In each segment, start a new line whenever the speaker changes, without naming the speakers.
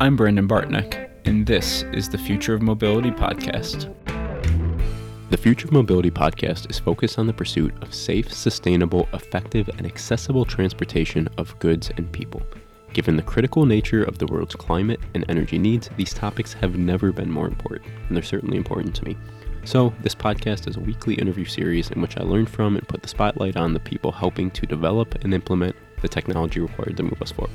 I'm Brandon Bartnick, and this is the Future of Mobility podcast.
The Future of Mobility podcast is focused on the pursuit of safe, sustainable, effective, and accessible transportation of goods and people. Given the critical nature of the world's climate and energy needs, these topics have never been more important, and they're certainly important to me. So, this podcast is a weekly interview series in which I learn from and put the spotlight on the people helping to develop and implement the technology required to move us forward.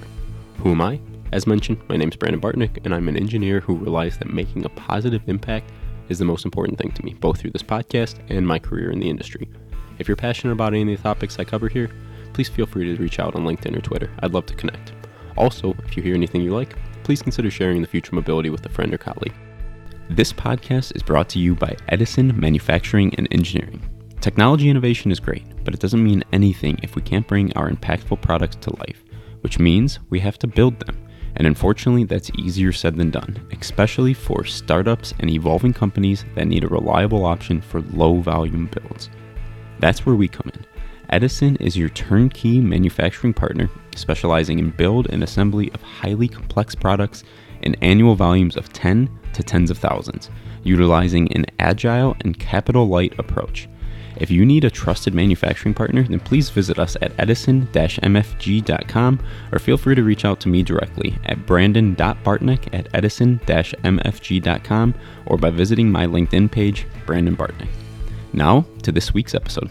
Who am I? As mentioned, my name is Brandon Bartnick, and I'm an engineer who realized that making a positive impact is the most important thing to me, both through this podcast and my career in the industry. If you're passionate about any of the topics I cover here, please feel free to reach out on LinkedIn or Twitter. I'd love to connect. Also, if you hear anything you like, please consider sharing the future mobility with a friend or colleague. This podcast is brought to you by Edison Manufacturing and Engineering. Technology innovation is great, but it doesn't mean anything if we can't bring our impactful products to life, which means we have to build them. And unfortunately, that's easier said than done, especially for startups and evolving companies that need a reliable option for low volume builds. That's where we come in. Edison is your turnkey manufacturing partner, specializing in build and assembly of highly complex products in annual volumes of 10 to tens of thousands, utilizing an agile and capital light approach. If you need a trusted manufacturing partner, then please visit us at edison-mfg.com or feel free to reach out to me directly at brandon.bartnick at edison-mfg.com or by visiting my LinkedIn page, Brandon Bartnick. Now to this week's episode.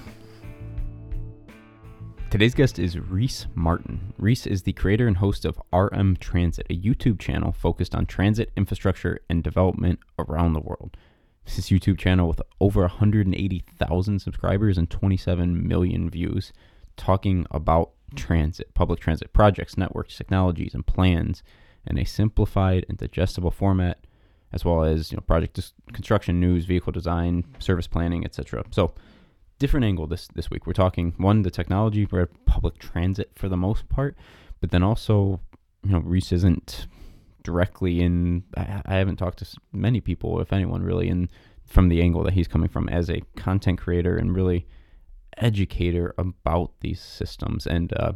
Today's guest is Reece Martin. Reece is the creator and host of RM Transit, a YouTube channel focused on transit infrastructure and development around the world. This is YouTube channel with over 180,000 subscribers and 27 million views, talking about transit, public transit projects, networks, technologies, and plans in a simplified and digestible format, as well as you know project dis- construction news, vehicle design, service planning, etc. So different angle this this week. We're talking one the technology for public transit for the most part, but then also you know Reece isn't directly in. I, I haven't talked to many people, if anyone, really, in from the angle that he's coming from as a content creator and really educator about these systems and uh,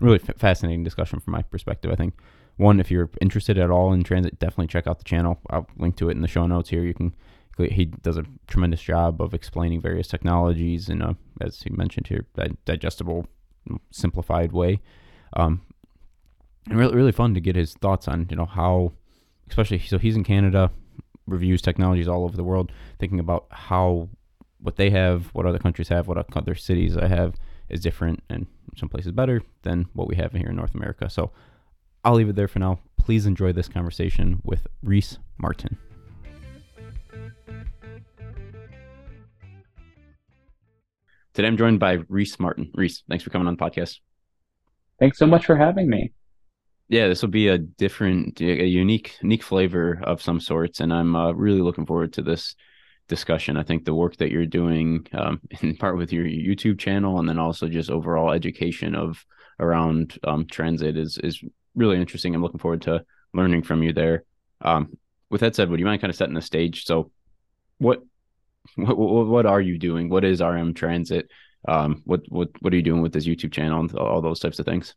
really f- fascinating discussion from my perspective. I think one, if you're interested at all in transit, definitely check out the channel. I'll link to it in the show notes here. You can he does a tremendous job of explaining various technologies in a, as he mentioned here, digestible, simplified way. Um, and really, really fun to get his thoughts on, you know, how, especially, so he's in Canada, reviews technologies all over the world, thinking about how what they have, what other countries have, what other cities I have is different, and some places better than what we have here in North America. So I'll leave it there for now. Please enjoy this conversation with Reece Martin. Today I'm joined by Reece Martin. Reece, thanks for coming on the podcast.
Thanks so much for having me.
Yeah, this will be a different, a unique, unique flavor of some sorts, and I'm uh, really looking forward to this discussion. I think the work that you're doing, um, in part with your YouTube channel, and then also just overall education of around um, transit, is is really interesting. I'm looking forward to learning from you there. Um, with that said, would you mind kind of setting the stage? So, what what, what, are you doing? What is RM Transit? Um, what what what are you doing with this YouTube channel and all those types of things?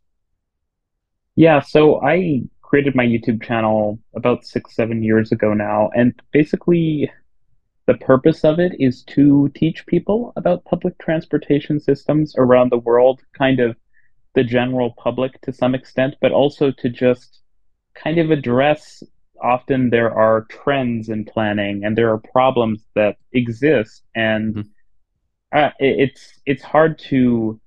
Yeah, so I created my YouTube channel about six seven years ago now, and basically the purpose of it is to teach people about public transportation systems around the world, kind of the general public to some extent, but also to just kind of address often there are trends in planning and there are problems that exist and mm-hmm. uh, it, it's it's hard to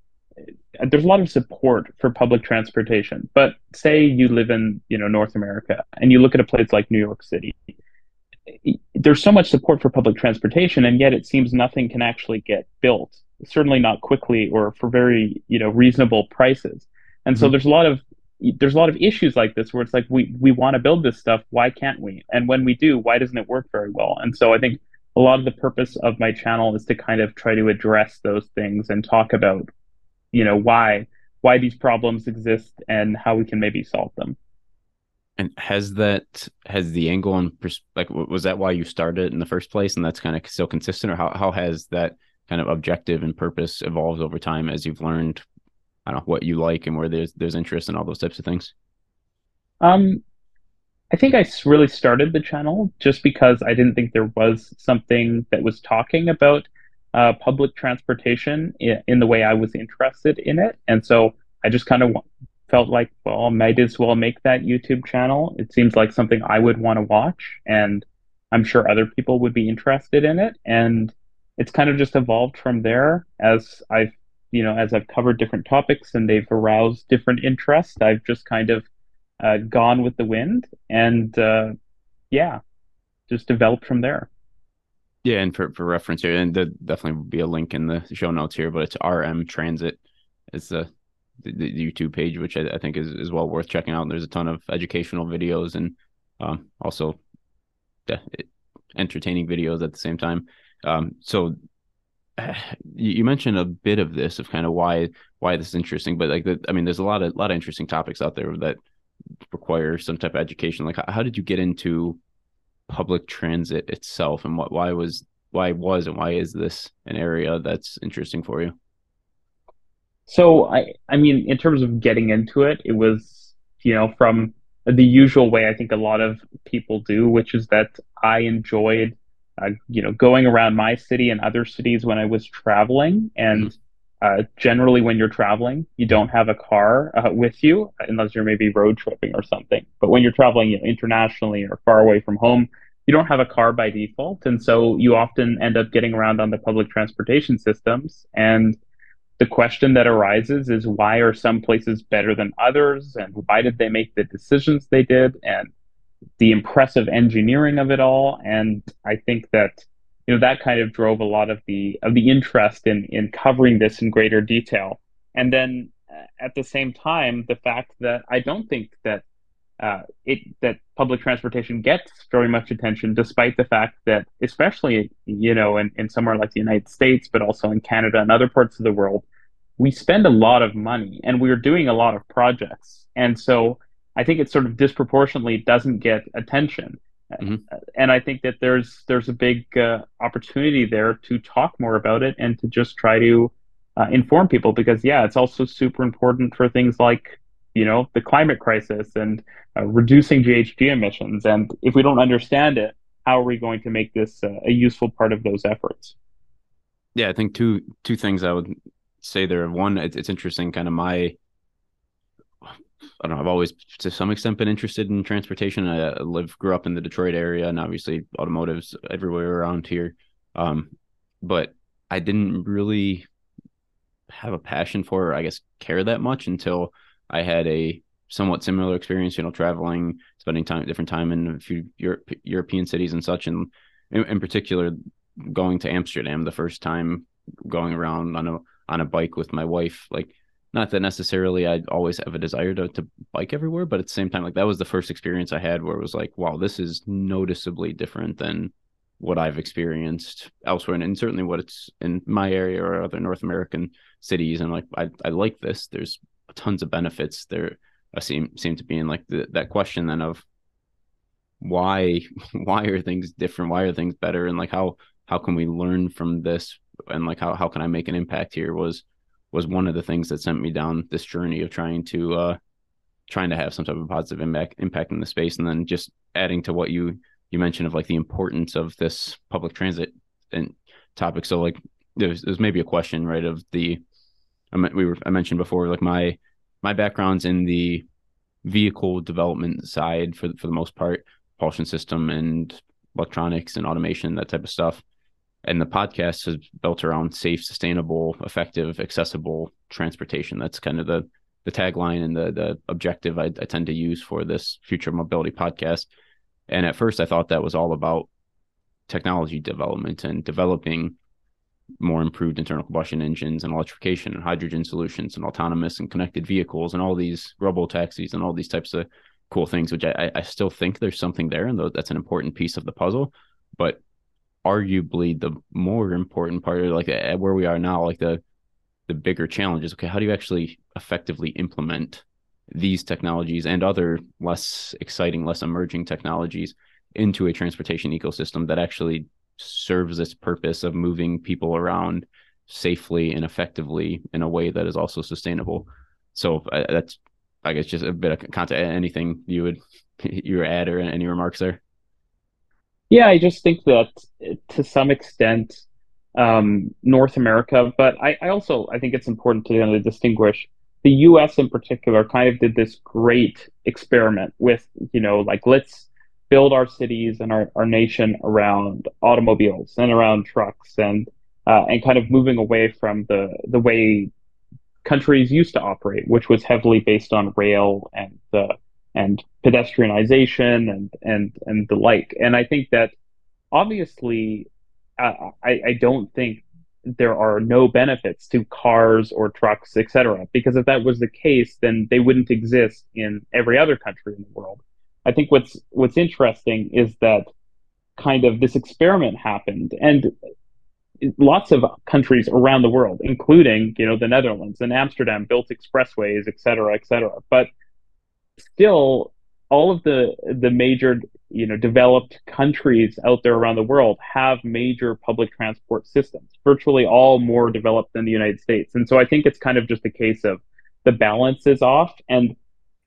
there's a lot of support for public transportation but say you live in you know north america and you look at a place like new york city there's so much support for public transportation and yet it seems nothing can actually get built certainly not quickly or for very you know reasonable prices. And mm-hmm. so there's a lot of there's a lot of issues like this where it's like we we want to build this stuff why can't we? And when we do why doesn't it work very well? And so i think a lot of the purpose of my channel is to kind of try to address those things and talk about you know why why these problems exist and how we can maybe solve them
and has that has the angle and pers- like was that why you started in the first place and that's kind of still consistent or how, how has that kind of objective and purpose evolved over time as you've learned I don't know what you like and where there's there's interest and all those types of things.
Um, I think I really started the channel just because I didn't think there was something that was talking about uh, public transportation in, in, the way I was interested in it. And so I just kind of felt like, well, might as well make that YouTube channel. It seems like something I would want to watch, and I'm sure other people would be interested in it. And it's kind of just evolved from there as I've, you know, as I've covered different topics and they've aroused different interest. I've just kind of uh, gone with the wind, and uh, yeah, just developed from there.
Yeah, and for, for reference here, and there definitely will be a link in the show notes here, but it's RM Transit. It's the, the, the YouTube page, which I, I, think is, is well worth checking out. And there's a ton of educational videos and um, also yeah, entertaining videos at the same time. Um, so you mentioned a bit of this of kind of why why this is interesting, but like the, I mean, there's a lot of lot of interesting topics out there that require some type of education. Like, how did you get into public transit itself, and what why was why was and why is this an area that's interesting for you?
So I I mean, in terms of getting into it, it was you know from the usual way I think a lot of people do, which is that I enjoyed uh, you know going around my city and other cities when I was traveling and. Mm-hmm uh, generally, when you're traveling, you don't have a car uh, with you unless you're maybe road tripping or something. But when you're traveling you know, internationally or far away from home, you don't have a car by default. And so you often end up getting around on the public transportation systems. And the question that arises is why are some places better than others? And why did they make the decisions they did? And the impressive engineering of it all. And I think that you know that kind of drove a lot of the of the interest in in covering this in greater detail. And then uh, at the same time the fact that i don't think that uh, it that public transportation gets very much attention despite the fact that especially you know in, in somewhere like the united states but also in canada and other parts of the world we spend a lot of money and we're doing a lot of projects. And so i think it sort of disproportionately doesn't get attention Mm-hmm. And I think that there's there's a big uh, opportunity there to talk more about it and to just try to uh, inform people because yeah, it's also super important for things like you know the climate crisis and uh, reducing GHG emissions. And if we don't understand it, how are we going to make this uh, a useful part of those efforts?
Yeah, I think two two things I would say there. One, it's, it's interesting, kind of my I don't know. I've always, to some extent, been interested in transportation. I live, grew up in the Detroit area, and obviously, automotives everywhere around here. Um, but I didn't really have a passion for, I guess, care that much until I had a somewhat similar experience. You know, traveling, spending time, different time in a few Europe, European cities and such, and in, in particular, going to Amsterdam the first time, going around on a on a bike with my wife, like not that necessarily I always have a desire to, to bike everywhere, but at the same time, like that was the first experience I had where it was like, wow, this is noticeably different than what I've experienced elsewhere, and, and certainly what it's in my area or other North American cities. And like, I, I like this. There's tons of benefits there. I seem seem to be in like the, that question then of why why are things different? Why are things better? And like how how can we learn from this? And like how how can I make an impact here? Was was one of the things that sent me down this journey of trying to uh trying to have some type of positive impact impact in the space. And then just adding to what you you mentioned of like the importance of this public transit and topic. So like there's there's maybe a question right of the I mean, we were I mentioned before like my my background's in the vehicle development side for for the most part propulsion system and electronics and automation that type of stuff and the podcast is built around safe, sustainable, effective, accessible transportation. That's kind of the the tagline and the the objective I, I tend to use for this future mobility podcast. And at first, I thought that was all about technology development and developing more improved internal combustion engines and electrification and hydrogen solutions and autonomous and connected vehicles and all these robo taxis and all these types of cool things, which I, I still think there's something there and that's an important piece of the puzzle. But arguably the more important part of like where we are now like the the bigger challenge is okay how do you actually effectively implement these technologies and other less exciting less emerging technologies into a transportation ecosystem that actually serves its purpose of moving people around safely and effectively in a way that is also sustainable? So uh, that's i guess just a bit of content anything you would your add or any remarks there?
Yeah, I just think that to some extent, um, North America, but I, I also I think it's important to kind of distinguish the U.S. in particular. Kind of did this great experiment with you know like let's build our cities and our, our nation around automobiles and around trucks and uh, and kind of moving away from the the way countries used to operate, which was heavily based on rail and uh, and pedestrianization and and and the like. And I think that obviously, uh, I I don't think there are no benefits to cars or trucks, etc. Because if that was the case, then they wouldn't exist in every other country in the world. I think what's what's interesting is that kind of this experiment happened, and lots of countries around the world, including you know the Netherlands and Amsterdam, built expressways, et cetera, et cetera. But still, all of the the major you know developed countries out there around the world have major public transport systems. Virtually all more developed than the United States, and so I think it's kind of just a case of the balance is off. And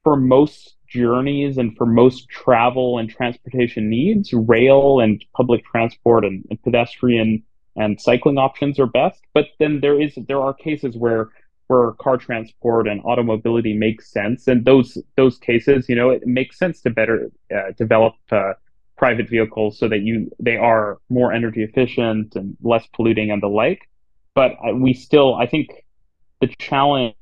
for most journeys and for most travel and transportation needs, rail and public transport and, and pedestrian and cycling options are best. But then there is there are cases where where car transport and automobility makes sense, and those those cases, you know, it makes sense to better uh, develop uh, private vehicles so that you they are more energy efficient and less polluting and the like. But uh, we still, I think, the challenge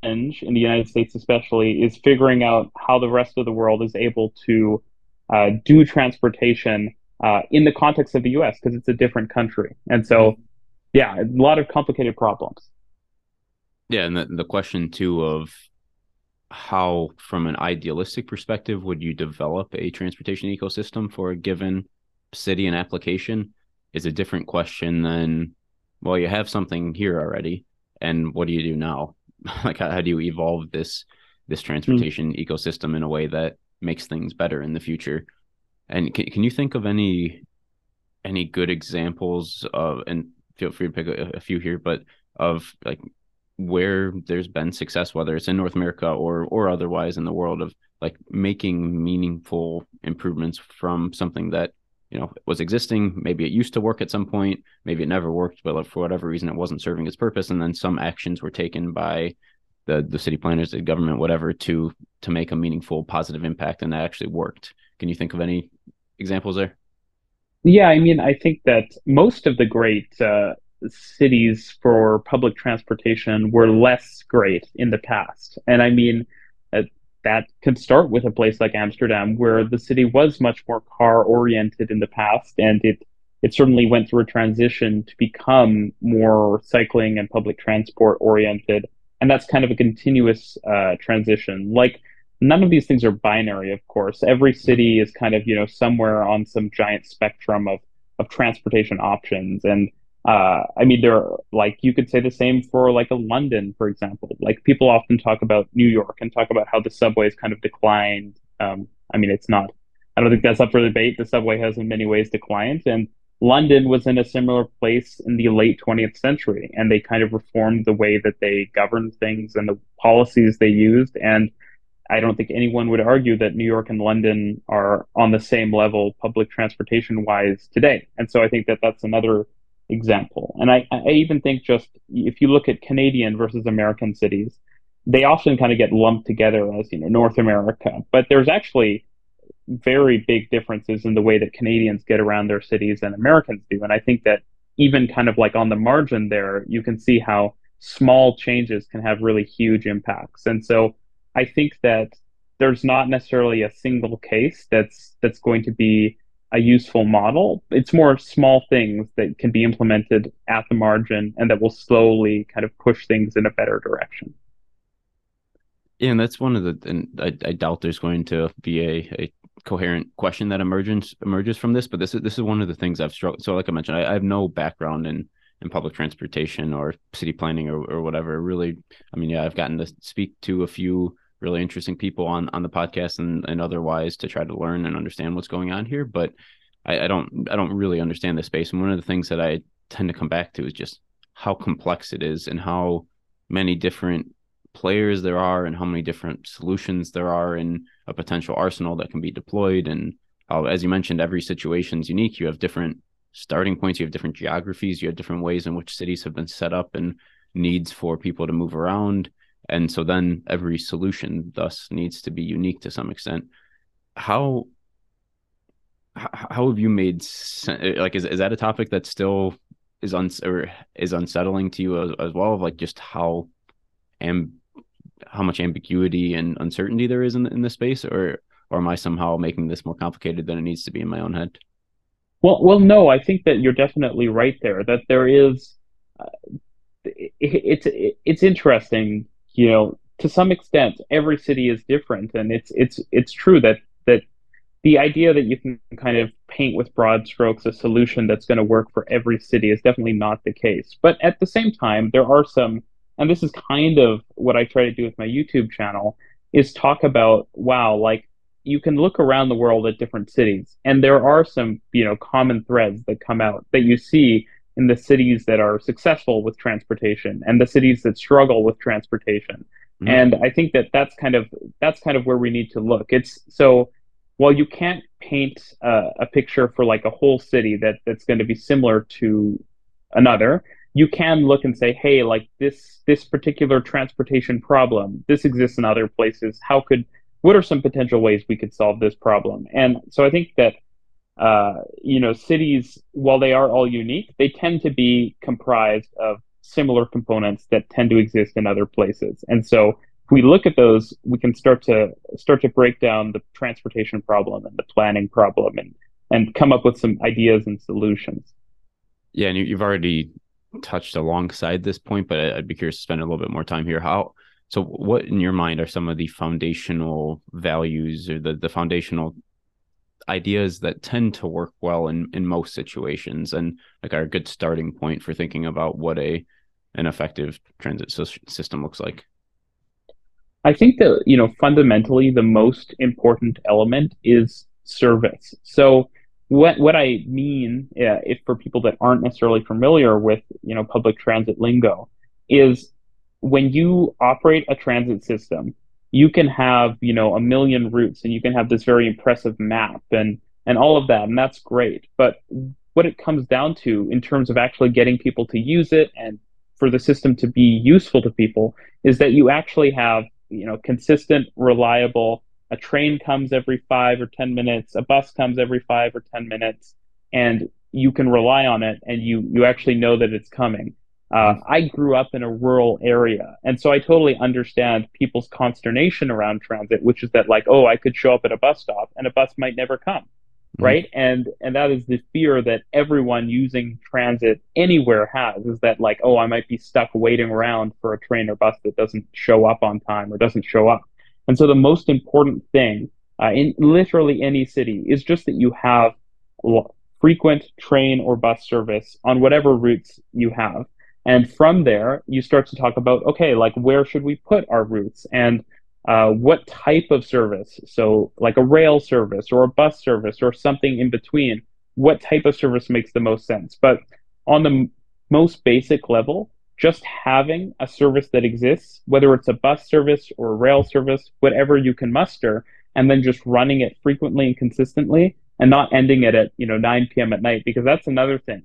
in the United States, especially, is figuring out how the rest of the world is able to uh, do transportation uh, in the context of the U.S. because it's a different country, and so yeah, a lot of complicated problems.
Yeah, and the, the question too of how, from an idealistic perspective, would you develop a transportation ecosystem for a given city and application is a different question than, well, you have something here already, and what do you do now? like, how, how, do you evolve this this transportation mm. ecosystem in a way that makes things better in the future? And can, can you think of any any good examples of and feel free to pick a, a few here, but of like where there's been success, whether it's in North America or or otherwise in the world of like making meaningful improvements from something that you know was existing. Maybe it used to work at some point, maybe it never worked, but for whatever reason it wasn't serving its purpose, and then some actions were taken by the the city planners, the government, whatever, to to make a meaningful positive impact, and that actually worked. Can you think of any examples there?
Yeah, I mean, I think that most of the great uh, cities for public transportation were less great in the past. And I mean, uh, that could start with a place like Amsterdam, where the city was much more car oriented in the past, and it it certainly went through a transition to become more cycling and public transport oriented. And that's kind of a continuous uh, transition. Like none of these things are binary, of course. Every city is kind of, you know, somewhere on some giant spectrum of, of transportation options. And uh, I mean, there are like, you could say the same for like a London, for example. Like people often talk about New York and talk about how the subway has kind of declined. Um, I mean, it's not, I don't think that's up for debate. The subway has in many ways declined. And London was in a similar place in the late 20th century, and they kind of reformed the way that they governed things and the policies they used. And I don't think anyone would argue that New York and London are on the same level public transportation wise today. And so I think that that's another example. And I, I even think just if you look at Canadian versus American cities, they often kind of get lumped together as, you know, North America. But there's actually very big differences in the way that Canadians get around their cities and Americans do. And I think that even kind of like on the margin there, you can see how small changes can have really huge impacts. And so I think that there's not necessarily a single case that's that's going to be a useful model. It's more small things that can be implemented at the margin and that will slowly kind of push things in a better direction.
Yeah, and that's one of the, and I, I doubt there's going to be a, a coherent question that emerges emerges from this, but this is this is one of the things I've struggled. So, like I mentioned, I, I have no background in in public transportation or city planning or, or whatever. Really, I mean, yeah, I've gotten to speak to a few really interesting people on on the podcast and, and otherwise to try to learn and understand what's going on here. But I, I don't I don't really understand the space. And one of the things that I tend to come back to is just how complex it is and how many different players there are and how many different solutions there are in a potential arsenal that can be deployed and how as you mentioned every situation is unique you have different starting points you have different geographies you have different ways in which cities have been set up and needs for people to move around and so then every solution thus needs to be unique to some extent how how have you made like is, is that a topic that still is un or is unsettling to you as, as well of like just how am how much ambiguity and uncertainty there is in in the space or or am I somehow making this more complicated than it needs to be in my own head?
Well, well, no, I think that you're definitely right there. That there is, uh, it, it's it's interesting, you know, to some extent, every city is different, and it's it's it's true that that the idea that you can kind of paint with broad strokes a solution that's going to work for every city is definitely not the case. But at the same time, there are some, and this is kind of what I try to do with my YouTube channel, is talk about wow, like you can look around the world at different cities, and there are some you know common threads that come out that you see in the cities that are successful with transportation and the cities that struggle with transportation. Mm-hmm. And I think that that's kind of that's kind of where we need to look. It's so while you can't paint uh, a picture for like a whole city that that's going to be similar to another you can look and say hey like this this particular transportation problem this exists in other places how could what are some potential ways we could solve this problem and so i think that uh, you know cities while they are all unique they tend to be comprised of similar components that tend to exist in other places and so if we look at those, we can start to start to break down the transportation problem and the planning problem and and come up with some ideas and solutions.
Yeah, and you've already touched alongside this point, but I'd be curious to spend a little bit more time here. How so what in your mind are some of the foundational values or the, the foundational ideas that tend to work well in, in most situations and like are a good starting point for thinking about what a an effective transit system looks like?
I think that, you know, fundamentally the most important element is service. So what what I mean, uh, if for people that aren't necessarily familiar with, you know, public transit lingo, is when you operate a transit system, you can have, you know, a million routes and you can have this very impressive map and and all of that, and that's great. But what it comes down to in terms of actually getting people to use it and for the system to be useful to people is that you actually have you know consistent, reliable. A train comes every five or ten minutes. A bus comes every five or ten minutes, and you can rely on it, and you you actually know that it's coming. Uh, I grew up in a rural area, and so I totally understand people's consternation around transit, which is that like, oh, I could show up at a bus stop and a bus might never come. Mm-hmm. right and and that is the fear that everyone using transit anywhere has is that like oh i might be stuck waiting around for a train or bus that doesn't show up on time or doesn't show up and so the most important thing uh, in literally any city is just that you have frequent train or bus service on whatever routes you have and from there you start to talk about okay like where should we put our routes and uh, what type of service, so like a rail service or a bus service or something in between, what type of service makes the most sense. But on the m- most basic level, just having a service that exists, whether it's a bus service or a rail service, whatever you can muster, and then just running it frequently and consistently and not ending it at you know 9 p.m. at night because that's another thing.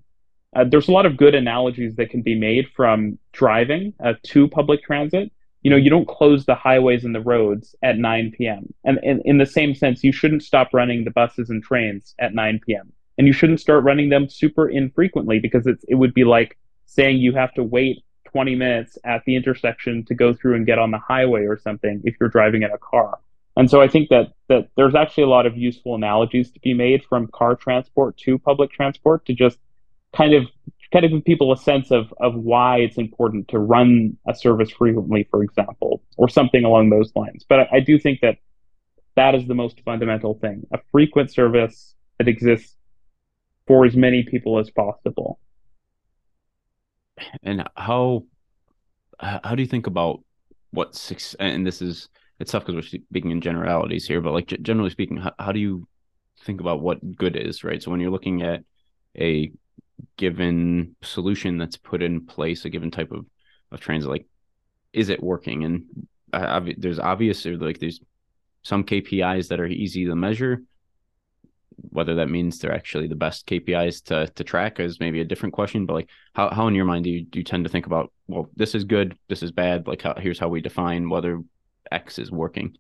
Uh, there's a lot of good analogies that can be made from driving uh, to public transit you know, you don't close the highways and the roads at 9 p.m. And in, in the same sense, you shouldn't stop running the buses and trains at 9 p.m. And you shouldn't start running them super infrequently because it's, it would be like saying you have to wait 20 minutes at the intersection to go through and get on the highway or something if you're driving in a car. And so I think that that there's actually a lot of useful analogies to be made from car transport to public transport to just kind of kind of give people a sense of of why it's important to run a service frequently, for example, or something along those lines. But I, I do think that that is the most fundamental thing: a frequent service that exists for as many people as possible.
And how how do you think about what six? And this is it's tough because we're speaking in generalities here, but like generally speaking, how, how do you think about what good is, right? So when you're looking at a given solution that's put in place, a given type of, of transit, like is it working? And uh, there's obvious or like there's some KPIs that are easy to measure. Whether that means they're actually the best KPIs to to track is maybe a different question. But like, how how in your mind do you do you tend to think about? Well, this is good, this is bad. Like, how, here's how we define whether X is working.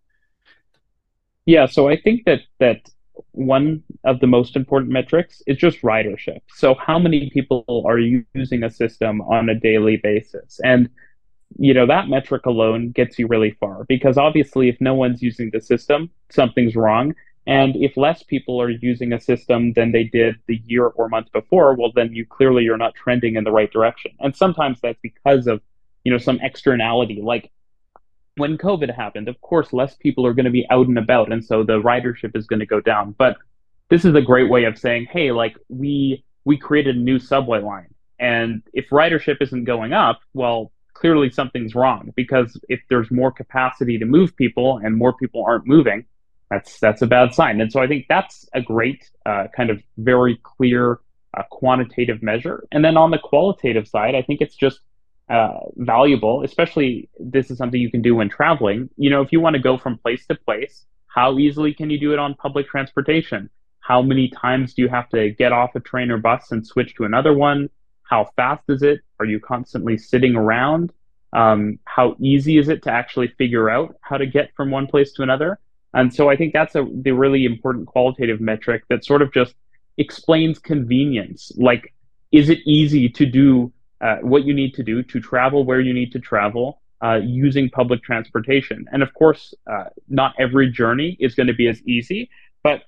Yeah, so I think that that one of the most important metrics is just ridership. So how many people are using a system on a daily basis? And you know, that metric alone gets you really far because obviously if no one's using the system, something's wrong. And if less people are using a system than they did the year or month before, well then you clearly you're not trending in the right direction. And sometimes that's because of, you know, some externality like when COVID happened, of course, less people are going to be out and about, and so the ridership is going to go down. But this is a great way of saying, hey, like we we created a new subway line, and if ridership isn't going up, well, clearly something's wrong because if there's more capacity to move people and more people aren't moving, that's that's a bad sign. And so I think that's a great uh, kind of very clear uh, quantitative measure. And then on the qualitative side, I think it's just uh, valuable, especially this is something you can do when traveling. You know, if you want to go from place to place, how easily can you do it on public transportation? How many times do you have to get off a train or bus and switch to another one? How fast is it? Are you constantly sitting around? Um, how easy is it to actually figure out how to get from one place to another? And so I think that's a the really important qualitative metric that sort of just explains convenience. Like, is it easy to do uh, what you need to do to travel where you need to travel uh, using public transportation. And of course, uh, not every journey is going to be as easy, but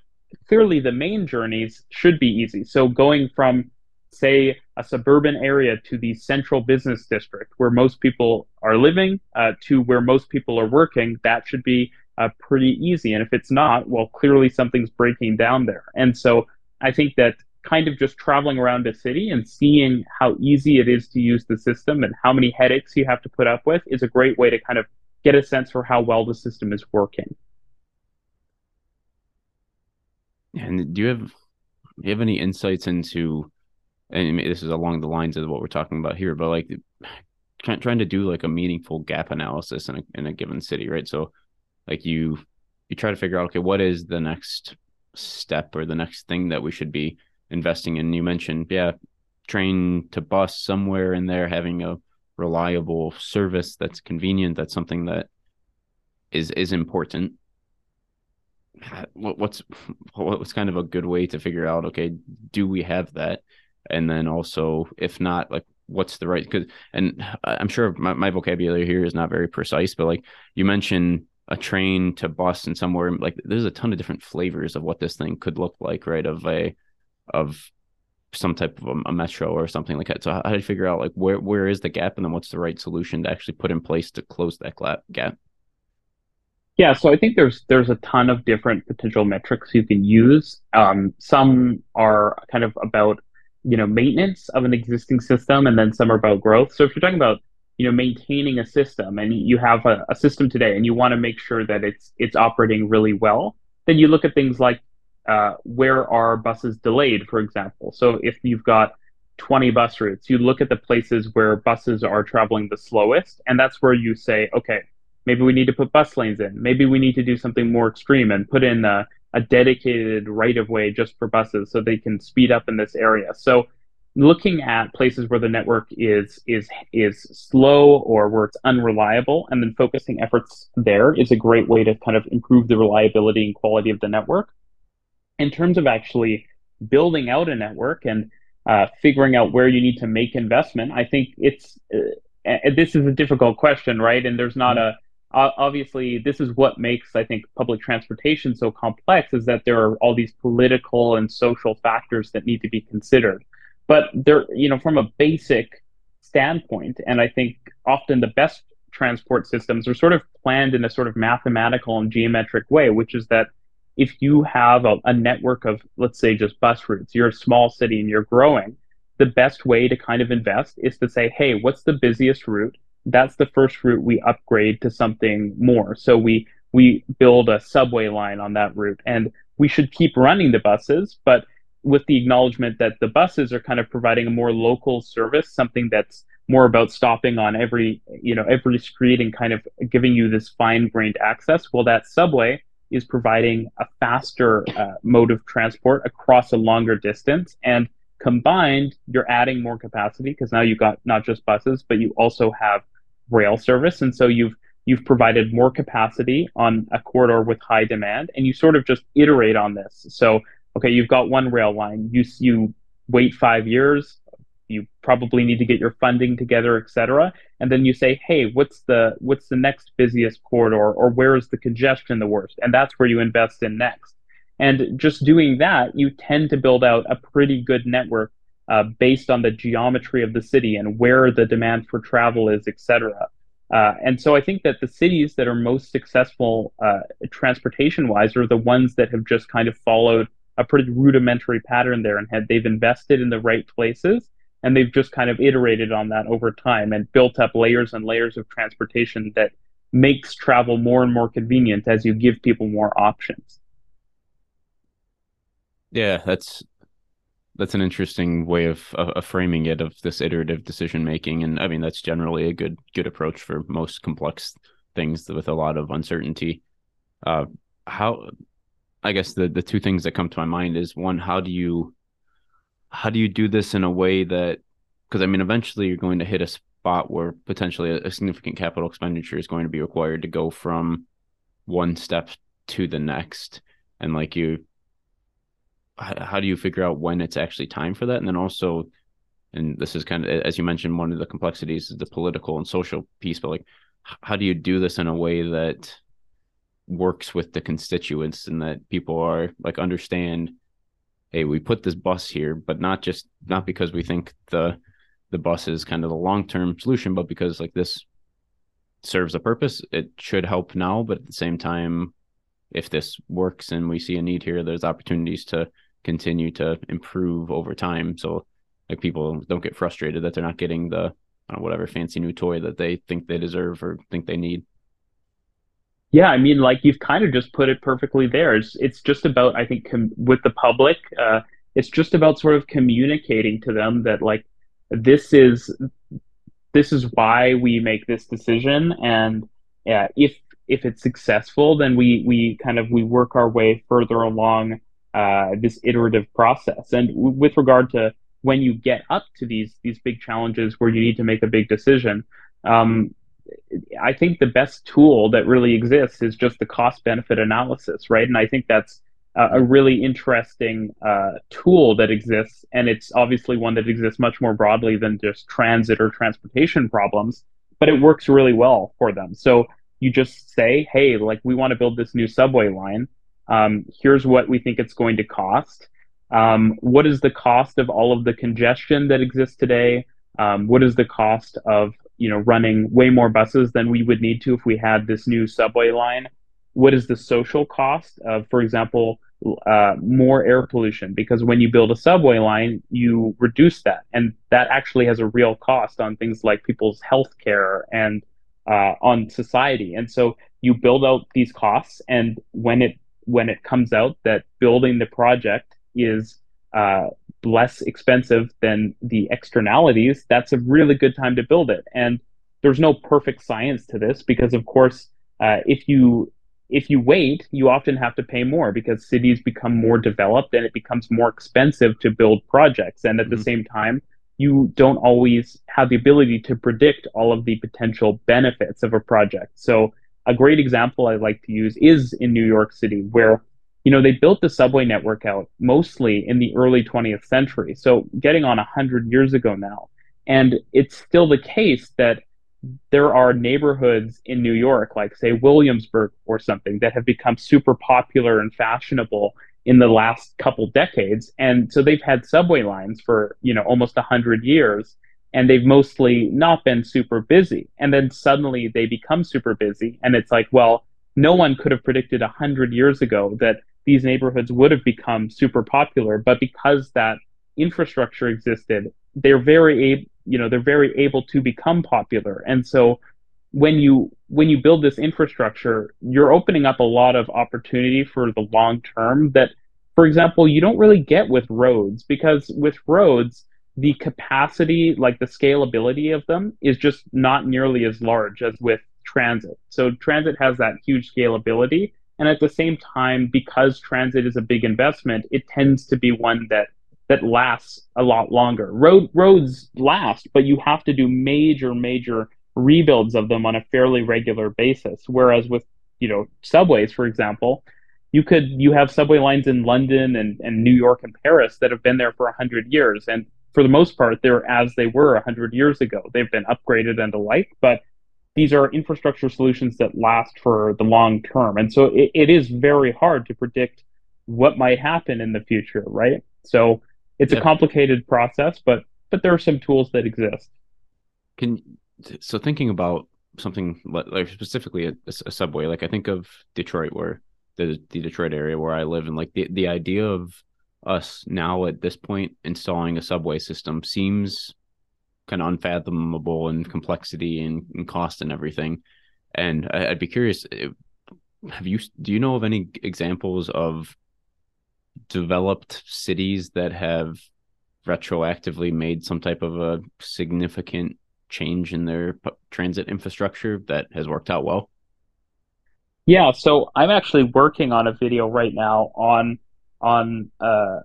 clearly the main journeys should be easy. So going from, say, a suburban area to the central business district where most people are living uh, to where most people are working, that should be uh, pretty easy. And if it's not, well, clearly something's breaking down there. And so I think that kind of just traveling around a city and seeing how easy it is to use the system and how many headaches you have to put up with is a great way to kind of get a sense for how well the system is working.
And do you have do you have any insights into and this is along the lines of what we're talking about here, but like trying to do like a meaningful gap analysis in a in a given city, right? So like you you try to figure out okay, what is the next step or the next thing that we should be investing in. You mentioned, yeah, train to bus somewhere in there, having a reliable service that's convenient. That's something that is is important. What's what's kind of a good way to figure out? Okay, do we have that? And then also, if not, like what's the right? Because and I'm sure my, my vocabulary here is not very precise, but like you mentioned a train to bus and somewhere like there's a ton of different flavors of what this thing could look like, right? Of a of some type of a, metro or something like that. So how do you figure out like where where is the gap and then what's the right solution to actually put in place to close that gap?
Yeah, so I think there's there's a ton of different potential metrics you can use. Um, some are kind of about you know maintenance of an existing system, and then some are about growth. So if you're talking about you know maintaining a system and you have a, a system today and you want to make sure that it's it's operating really well, then you look at things like uh, where are buses delayed, for example. So if you've got 20 bus routes, you look at the places where buses are traveling the slowest, and that's where you say, okay, maybe we need to put bus lanes in. Maybe we need to do something more extreme and put in a, a dedicated right of way just for buses so they can speed up in this area. So looking at places where the network is is is slow or where it's unreliable and then focusing efforts there is a great way to kind of improve the reliability and quality of the network in terms of actually building out a network and uh, figuring out where you need to make investment, I think it's uh, this is a difficult question, right? And there's not mm-hmm. a obviously this is what makes I think public transportation so complex is that there are all these political and social factors that need to be considered. But there, you know, from a basic standpoint, and I think often the best transport systems are sort of planned in a sort of mathematical and geometric way, which is that if you have a, a network of, let's say, just bus routes, you're a small city and you're growing, the best way to kind of invest is to say, hey, what's the busiest route? That's the first route we upgrade to something more. So we we build a subway line on that route, and we should keep running the buses, but with the acknowledgement that the buses are kind of providing a more local service, something that's more about stopping on every you know every street and kind of giving you this fine-grained access well that subway is providing a faster uh, mode of transport across a longer distance and combined you're adding more capacity because now you've got not just buses but you also have rail service. And so you've you've provided more capacity on a corridor with high demand and you sort of just iterate on this. So okay you've got one rail line. You you wait 5 years you probably need to get your funding together et cetera. And then you say hey what's the what's the next busiest corridor or where is the congestion the worst? And that's where you invest in next. And just doing that you tend to build out a pretty good network uh, based on the geometry of the city and where the demand for travel is et cetera. Uh, and so I think that the cities that are most successful uh, transportation wise are the ones that have just kind of followed a pretty rudimentary pattern there and had they've invested in the right places and they've just kind of iterated on that over time and built up layers and layers of transportation that makes travel more and more convenient as you give people more options.
Yeah, that's that's an interesting way of, of, of framing it of this iterative decision making, and I mean that's generally a good good approach for most complex things with a lot of uncertainty. Uh, how, I guess the the two things that come to my mind is one, how do you how do you do this in a way that because I mean eventually you're going to hit a spot where potentially a, significant capital expenditure is going to be required to go from one step to the next. And like you how do you figure out when it's actually time for that? And then also and this is kind of as you mentioned one of the complexities is the political and social piece but like how do you do this in a way that works with the constituents and that people are like understand hey, we put this bus here, but not just not because we think the the bus is kind of the long term solution, but because like this serves a purpose. It should help now, but at the same time, if this works and we see a need here, there's opportunities to continue to improve over time. So like people don't get frustrated that they're not getting the know, whatever fancy new toy that they think they deserve or think they need.
Yeah, I mean, like you've kind of just put it perfectly there. It's it's just about I think com- with the public, uh, it's just about sort of communicating to them that like this is this is why we make this decision, and yeah, if if it's successful, then we we kind of we work our way further along uh, this iterative process. And w- with regard to when you get up to these these big challenges where you need to make a big decision, um, I think the best tool that really exists is just the cost benefit analysis, right? And I think that's a, really interesting uh, tool that exists, and it's obviously one that exists much more broadly than just transit or transportation problems, but it works really well for them. So you just say, hey, like we want to build this new subway line. Um, here's what we think it's going to cost. Um, what is the cost of all of the congestion that exists today? Um, what is the cost of you know running way more buses than we would need to if we had this new subway line? What is the social cost of, for example, uh, more air pollution? Because when you build a subway line, you reduce that, and that actually has a real cost on things like people's health care and uh, on society. And so you build out these costs, and when it when it comes out that building the project is uh, less expensive than the externalities, that's a really good time to build it. And there's no perfect science to this because, of course, uh, if you if you wait, you often have to pay more because cities become more developed and it becomes more expensive to build projects. And at mm-hmm. the same time, you don't always have the ability to predict all of the potential benefits of a project. So, a great example I like to use is in New York City, where you know, they built the subway network out mostly in the early 20th century. So getting on 100 years ago now. And it's still the case that there are neighborhoods in New York, like, say, Williamsburg or something, that have become super popular and fashionable in the last couple decades. And so they've had subway lines for, you know, almost 100 years. And they've mostly not been super busy. And then suddenly they become super busy. And it's like, well, no one could have predicted 100 years ago that these neighborhoods would have become super popular. But because that infrastructure existed, they're very able, you know, they're very able to become popular. And so when you when you build this infrastructure, you're opening up a lot of opportunity for the long term that, for example, you don't really get with roads because with roads, the capacity, like the scalability of them, is just not nearly as large as with transit. So transit has that huge scalability. And at the same time, because transit is a big investment, it tends to be one that that lasts a lot longer. Road roads last, but you have to do major, major rebuilds of them on a fairly regular basis. Whereas with you know subways, for example, you could you have subway lines in London and, and New York and Paris that have been there for hundred years, and for the most part, they're as they were hundred years ago. They've been upgraded and the like, but these are infrastructure solutions that last for the long term, and so it, it is very hard to predict what might happen in the future, right? So it's yep. a complicated process, but but there are some tools that exist.
Can so thinking about something like specifically a, a, subway, like I think of Detroit, where the the Detroit area where I live, and like the the idea of us now at this point installing a subway system seems kind of unfathomable in complexity and, and cost and everything. And I, would be curious, eh, have you do you know of any examples of developed cities that have retroactively made some type of a significant change in their transit infrastructure that has worked out well?
Yeah, so I'm actually working on a video right now on on uh,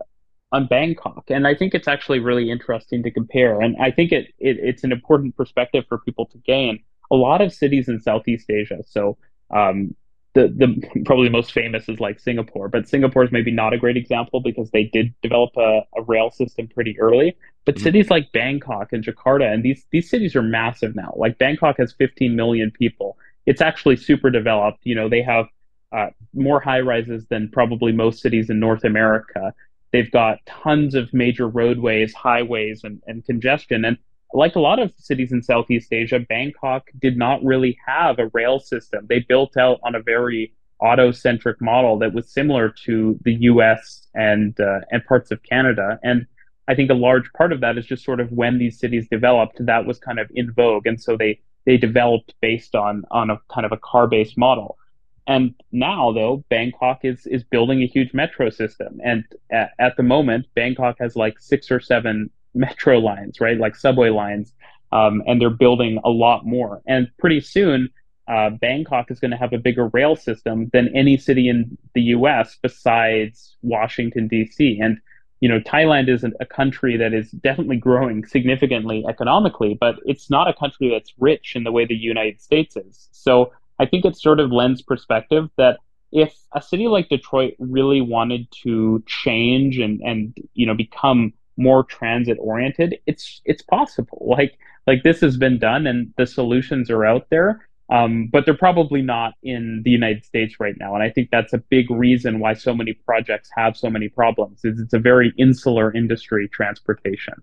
on Bangkok, and I think it's actually really interesting to compare. And I think it, it it's an important perspective for people to gain. A lot of cities in Southeast Asia, so um, the the probably most famous is like Singapore, but Singapore is maybe not a great example because they did develop a, a rail system pretty early. But mm-hmm. cities like Bangkok and Jakarta, and these these cities are massive now. Like Bangkok has 15 million people. It's actually super developed. You know, they have uh, more high rises than probably most cities in North America. They've got tons of major roadways, highways, and, and congestion. And like a lot of cities in Southeast Asia, Bangkok did not really have a rail system. They built out on a very auto-centric model that was similar to the U.S. and uh, and parts of Canada. And I think a large part of that is just sort of when these cities developed, that was kind of in vogue, and so they they developed based on on a kind of a car-based model. And now, though, Bangkok is is building a huge metro system, and at, at the moment, Bangkok has like six or seven metro lines, right? Like subway lines. Um, and they're building a lot more. And pretty soon, uh, Bangkok is going to have a bigger rail system than any city in the U.S. besides Washington D.C. And you know, Thailand is a country that is definitely growing significantly economically, but it's not a country that's rich in the way the United States is. So I think it sort of lends perspective that if a city like Detroit really wanted to change and and you know become more transit oriented, it's it's possible. Like like this has been done and the solutions are out there. Um, but they're probably not in the United States right now. And I think that's a big reason why so many projects have so many problems. Is it's a very insular industry, transportation.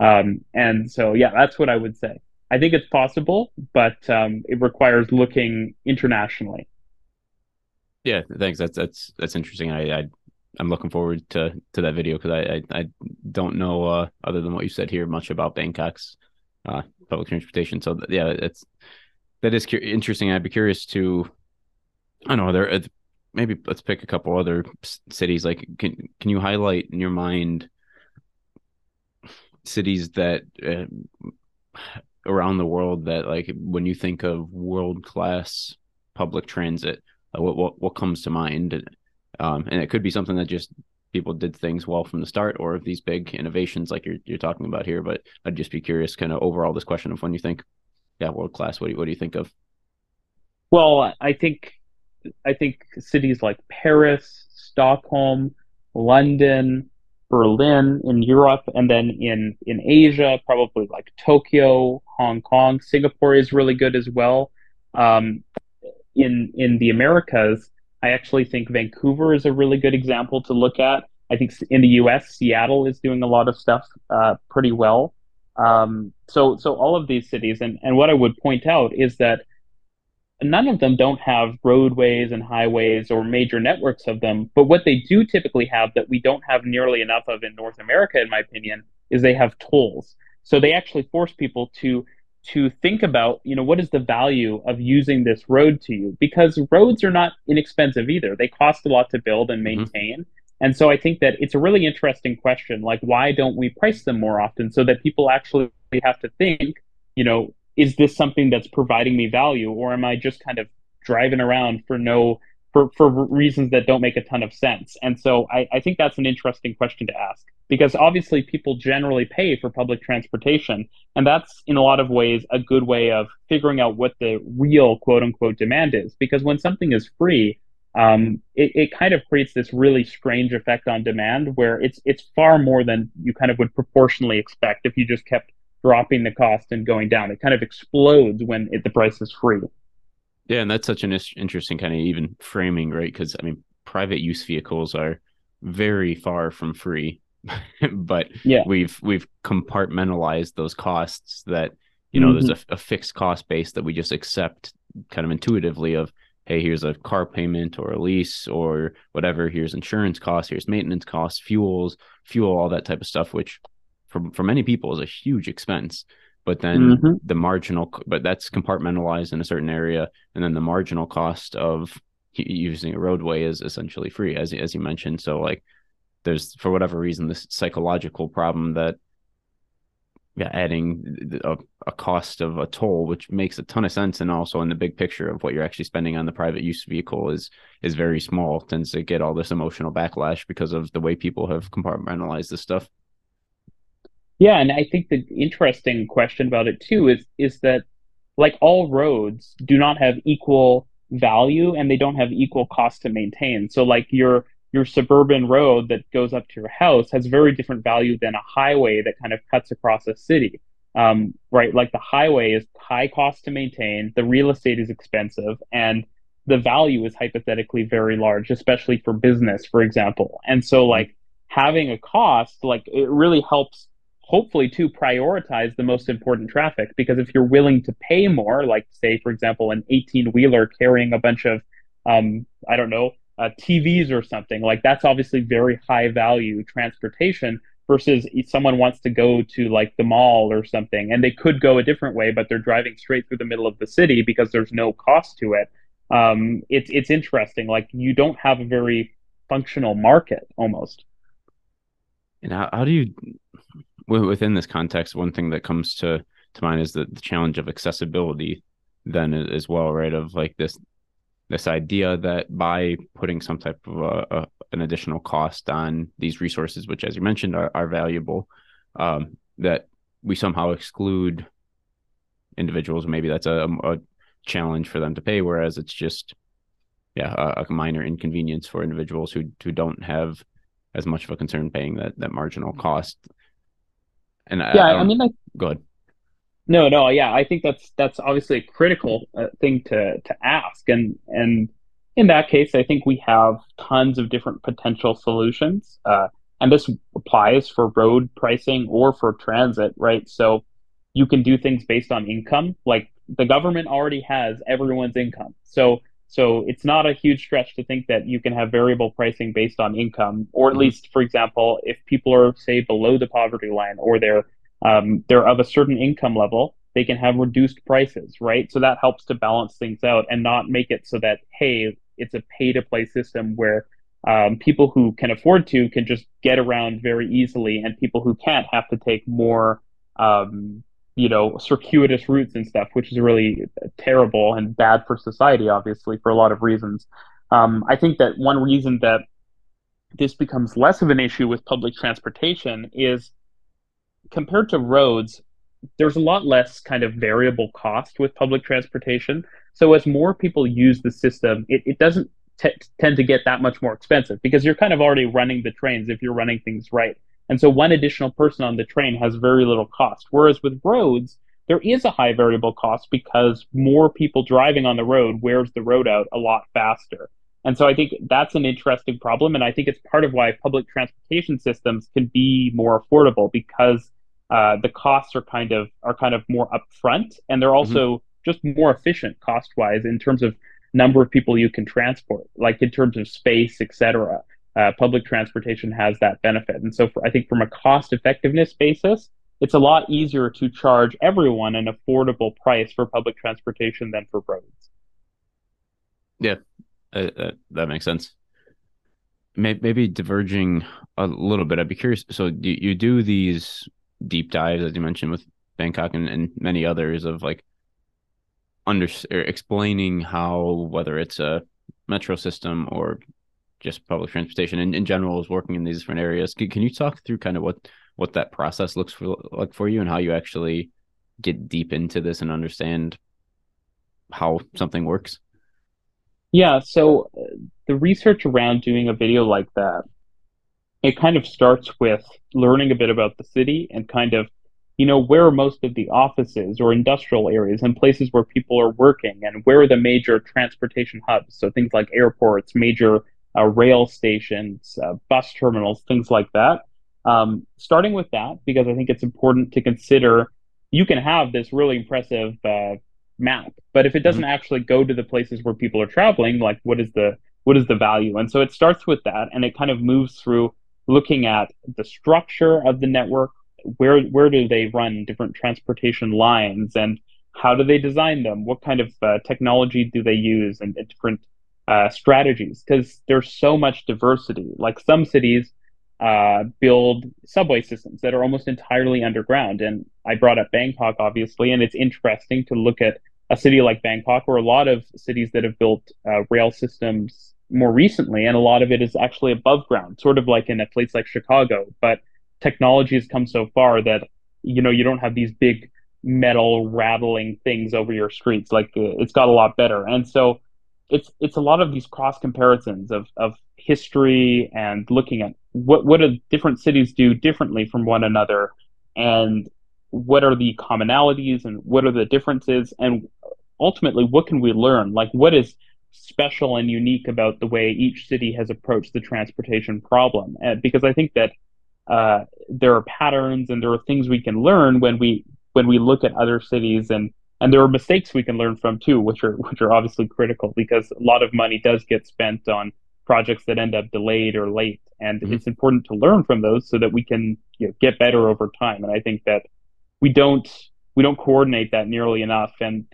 Um, and so, yeah, that's what I would say. I think it's possible, but um, it requires looking internationally.
Yeah, thanks. That's that's that's interesting. I, I I'm looking forward to to that video because I, I, I don't know uh, other than what you said here much about Bangkok's uh, public transportation. So yeah, it's that is cu- interesting. I'd be curious to I don't know there maybe let's pick a couple other cities. Like can can you highlight in your mind cities that uh, around the world that like when you think of world class public transit, uh, what what what comes to mind? Um, and it could be something that just people did things well from the start, or if these big innovations like you're you're talking about here. But I'd just be curious, kind of overall, this question of when you think, yeah, world class. What do you, what do you think of?
Well, I think I think cities like Paris, Stockholm, London, Berlin in Europe, and then in in Asia, probably like Tokyo, Hong Kong, Singapore is really good as well. Um, in in the Americas, I actually think Vancouver is a really good example to look at. I think in the U.S., Seattle is doing a lot of stuff uh, pretty well. Um, so, so all of these cities, and and what I would point out is that none of them don't have roadways and highways or major networks of them. But what they do typically have that we don't have nearly enough of in North America, in my opinion, is they have tolls. So they actually force people to to think about, you know, what is the value of using this road to you? Because roads are not inexpensive either. They cost a lot to build and mm-hmm. maintain. Mm-hmm. And so I think that it's a really interesting question. Like, why don't we price them more often so that people actually have to think, you know, is this something that's providing me value or am I just kind of driving around for no for, for reasons that don't make a ton of sense. And so I, I think that's an interesting question to ask because obviously people generally pay for public transportation. And that's in a lot of ways a good way of figuring out what the real quote unquote demand is. Because when something is free, um, it, it kind of creates this really strange effect on demand where it's it's far more than you kind of would proportionally expect if you just kept dropping the cost and going down. It kind of explodes when it, the price is free.
Yeah, and that's such an interesting kind of even framing, right? Because I mean, private use vehicles are very far from free, but yeah. we've we've compartmentalized those costs that you know mm-hmm. there's a, a fixed cost base that we just accept kind of intuitively of hey here's a car payment or a lease or whatever here's insurance costs here's maintenance costs fuels fuel all that type of stuff which for for many people is a huge expense but then mm-hmm. the marginal but that's compartmentalized in a certain area and then the marginal cost of using a roadway is essentially free as as you mentioned so like there's for whatever reason this psychological problem that yeah adding a, a cost of a toll which makes a ton of sense and also in the big picture of what you're actually spending on the private use vehicle is is very small tends to get all this emotional backlash because of the way people have compartmentalized this stuff
yeah, and I think the interesting question about it too is is that like all roads do not have equal value and they don't have equal cost to maintain. So like your your suburban road that goes up to your house has very different value than a highway that kind of cuts across a city. Um, right, like the highway is high cost to maintain, the real estate is expensive, and the value is hypothetically very large, especially for business, for example. And so, like having a cost, like it really helps hopefully to prioritize the most important traffic because if you're willing to pay more like say for example an 18 wheeler carrying a bunch of um, i don't know uh, tvs or something like that's obviously very high value transportation versus someone wants to go to like the mall or something and they could go a different way but they're driving straight through the middle of the city because there's no cost to it. Um, it's it's interesting like you don't have a very functional market almost.
And how, how do you within this context, one thing that comes to to mind is the, the challenge of accessibility then as well, right? Of like this this idea that by putting some type of a, a, an additional cost on these resources, which as you mentioned are, are valuable, um, that we somehow exclude individuals. Maybe that's a, a, challenge for them to pay, whereas it's just yeah a, a minor inconvenience for individuals who who don't have as much of a concern paying that that marginal cost
and yeah, I, I, mean, like,
go ahead.
No, no, yeah, I think that's that's obviously a critical uh, thing to to ask, and and in that case, I think we have tons of different potential solutions, uh, and this applies for road pricing or for transit, right? So you can do things based on income, like the government already has everyone's income, so so it's not a huge stretch to think that you can have variable pricing based on income, or at mm-hmm. least, for example, if people are say below the poverty line or they're um, they're of a certain income level, they can have reduced prices, right? So that helps to balance things out and not make it so that hey, it's a pay to play system where um, people who can afford to can just get around very easily, and people who can't have to take more um, you know, circuitous routes and stuff, which is really terrible and bad for society, obviously, for a lot of reasons. Um, I think that one reason that this becomes less of an issue with public transportation is compared to roads, there's a lot less kind of variable cost with public transportation. So as more people use the system, it, it doesn't t- tend to get that much more expensive because you're kind of already running the trains if you're running things right. And so one additional person on the train has very little cost. Whereas with roads, there is a high variable cost because more people driving on the road wears the road out a lot faster. And so I think that's an interesting problem. And I think it's part of why public transportation systems can be more affordable because uh, the costs are kind of are kind of more upfront and they're mm-hmm. also mm-hmm. just more efficient cost wise in terms of number of people you can transport, like in terms of space, et cetera uh, public transportation has that benefit. And so, for, I think from a cost effectiveness basis, it's a lot easier to charge everyone an affordable price for public transportation than for roads.
Yeah, uh, uh, that makes sense. maybe diverging a little bit, I'd be curious. So you, you do these deep dives, as you mentioned, with Bangkok and, and many others of like under explaining how whether it's a metro system or just public transportation in, in general is working in these different areas. Can, can you talk through kind of what what that process looks for like for you and how you actually get deep into this and understand how something works?
Yeah, so uh, the research around doing a video like that, it kind of starts with learning a bit about the city and kind of, you know, where are most of the offices or industrial areas and places where people are working and where are the major transportation hubs. So things like airports, major uh, rail stations, uh, bus terminals, things like that. Um, starting with that, because I think it's important to consider you can have this really impressive uh, map, but if it doesn't mm-hmm. actually go to the places where people are traveling, like what is the what is the value? And so it starts with that, and it kind of moves through looking at the structure of the network, where where do they run different transportation lines, and how do they design them? What kind of uh, technology do they use, and, and different uh, strategies? Because there's so much diversity. Like some cities uh, build subway systems that are almost entirely underground. And I brought up Bangkok, obviously, and it's interesting to look at a city like Bangkok or a lot of cities that have built uh, rail systems more recently, and a lot of it is actually above ground, sort of like in a place like Chicago. But technology has come so far that you know you don't have these big metal rattling things over your streets. Like uh, it's got a lot better, and so it's it's a lot of these cross comparisons of of history and looking at what what do different cities do differently from one another and what are the commonalities and what are the differences and ultimately what can we learn? Like what is special and unique about the way each city has approached the transportation problem? And because i think that uh, there are patterns and there are things we can learn when we when we look at other cities and and there are mistakes we can learn from too which are which are obviously critical because a lot of money does get spent on projects that end up delayed or late. And mm-hmm. it's important to learn from those so that we can you know, get better over time. And I think that we don't we don't coordinate that nearly enough. And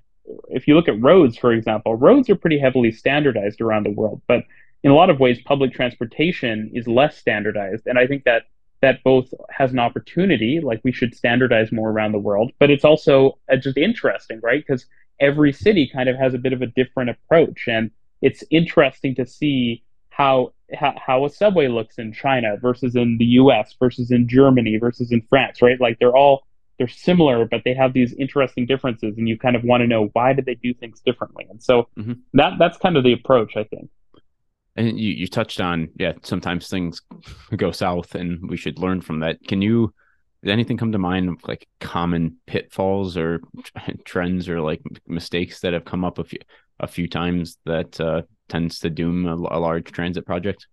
if you look at roads, for example, roads are pretty heavily standardized around the world, but in a lot of ways, public transportation is less standardized. And I think that that both has an opportunity, like we should standardize more around the world, but it's also uh, just interesting, right? Because every city kind of has a bit of a different approach, and it's interesting to see how how a subway looks in China versus in the U.S. versus in Germany versus in France, right? Like they're all they're similar, but they have these interesting differences, and you kind of want to know why did they do things differently. And so mm-hmm. that that's kind of the approach, I think.
And you you touched on yeah, sometimes things go south, and we should learn from that. Can you? Does anything come to mind like common pitfalls or trends or like mistakes that have come up a few a few times that uh, tends to doom a, a large transit project?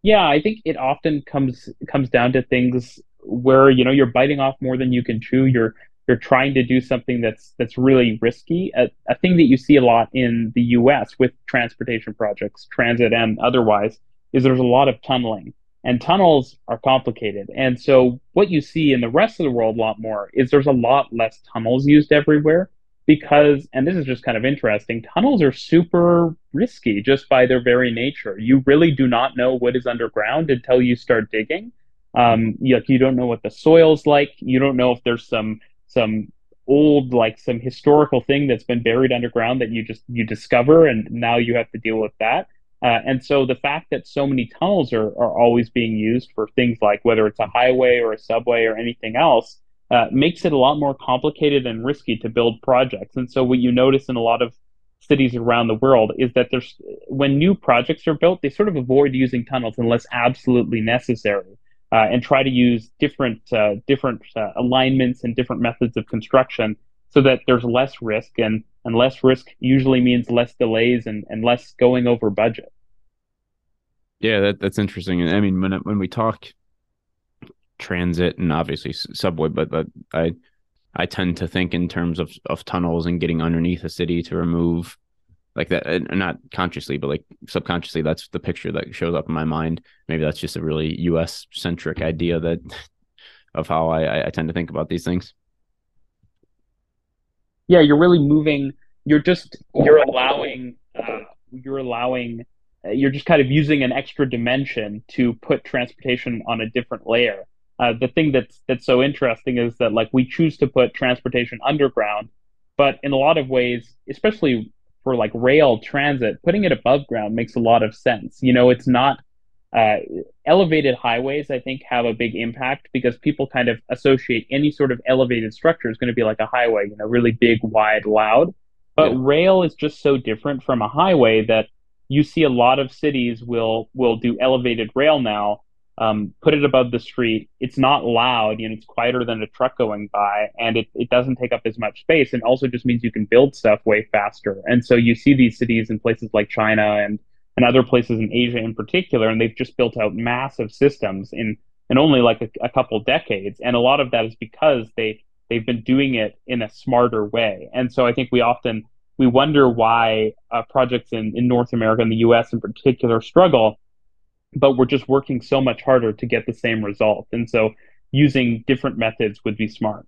Yeah, I think it often comes comes down to things where you know you're biting off more than you can chew. You're you're trying to do something that's that's really risky. A, a thing that you see a lot in the U.S. with transportation projects, transit and otherwise, is there's a lot of tunneling, and tunnels are complicated. And so what you see in the rest of the world a lot more is there's a lot less tunnels used everywhere because, and this is just kind of interesting, tunnels are super risky just by their very nature. You really do not know what is underground until you start digging. Um, you, you don't know what the soil's like. You don't know if there's some some old like some historical thing that's been buried underground that you just you discover and now you have to deal with that uh, and so the fact that so many tunnels are, are always being used for things like whether it's a highway or a subway or anything else uh, makes it a lot more complicated and risky to build projects. And so what you notice in a lot of cities around the world is that there's when new projects are built, they sort of avoid using tunnels unless absolutely necessary, uh, and try to use different uh, different uh, alignments and different methods of construction so that there's less risk and and less risk usually means less delays and, and less going over budget.
Yeah, that, that's interesting. and I mean, when when we talk transit and obviously subway, but, but I I tend to think in terms of of tunnels and getting underneath a city to remove like that not consciously but like subconsciously that's the picture that shows up in my mind maybe that's just a really us centric idea that of how I, I tend to think about these things
yeah you're really moving you're just you're allowing uh, you're allowing you're just kind of using an extra dimension to put transportation on a different layer. Uh, the thing that's that's so interesting is that like we choose to put transportation underground, but in a lot of ways, especially for like rail transit, putting it above ground makes a lot of sense. You know, it's not uh, elevated highways. I think have a big impact because people kind of associate any sort of elevated structure is going to be like a highway, you know, really big, wide, loud. But yeah. rail is just so different from a highway that you see a lot of cities will will do elevated rail now um, put it above the street. It's not loud and it's quieter than a truck going by and it, it doesn't take up as much space and also just means you can build stuff way faster. And so you see these cities in places like china and and other places in asia in particular and they've just built out massive systems in in only like a, a couple decades. And a lot of that is because they they've been doing it in a smarter way. And so i think we often we wonder why uh, projects in, in North America and the US in particular struggle, but we're just working so much harder to get the same result. And so using different methods would be smart.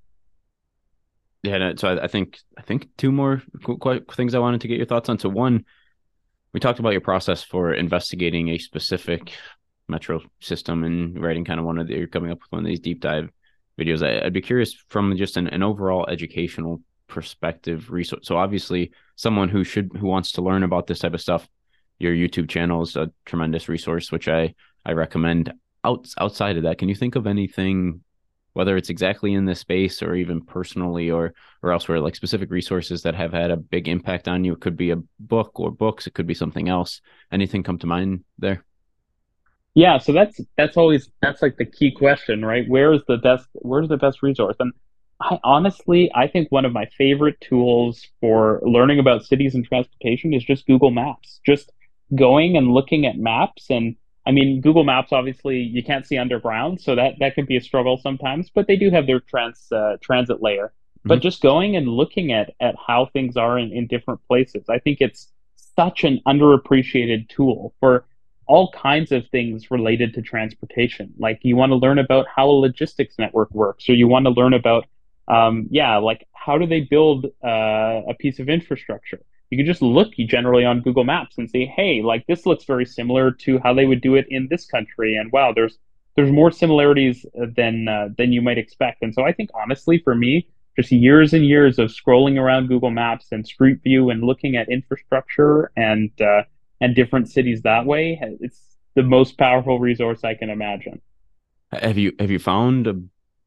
Yeah, no, so I, I, think I think two more things I wanted to get your thoughts on. So one, we talked about your process for investigating a specific metro system and writing kind of one of the, you're coming up with one of these deep dive videos. I, would be curious from just an, an overall educational perspective resource. So obviously, someone who should who wants to learn about this type of stuff, your YouTube channel is a tremendous resource, which I I recommend. Out, outside of that, can you think of anything, whether it's exactly in this space or even personally or or elsewhere, like specific resources that have had a big impact on you? It could be a book or books. It could be something else. Anything come to mind there?
Yeah, so that's that's always that's like the key question, right? Where is the best where's the best resource? And I honestly, I think one of my favorite tools for learning about cities and transportation is just Google Maps. Just going and looking at maps and I mean, Google Maps obviously you can't see underground, so that that can be a struggle sometimes. But they do have their trans uh, transit layer. Mm-hmm. But just going and looking at at how things are in, in different places, I think it's such an underappreciated tool for all kinds of things related to transportation. Like you want to learn about how a logistics network works, or you want to learn about um, yeah, like how do they build uh, a piece of infrastructure? You can just look generally on Google Maps and say, hey, like this looks very similar to how they would do it in this country, and wow, there's there's more similarities than uh, than you might expect. And so I think honestly, for me, just years and years of scrolling around Google Maps and Street View and looking at infrastructure and uh, and different cities that way, it's the most powerful resource I can imagine.
Have you have you found a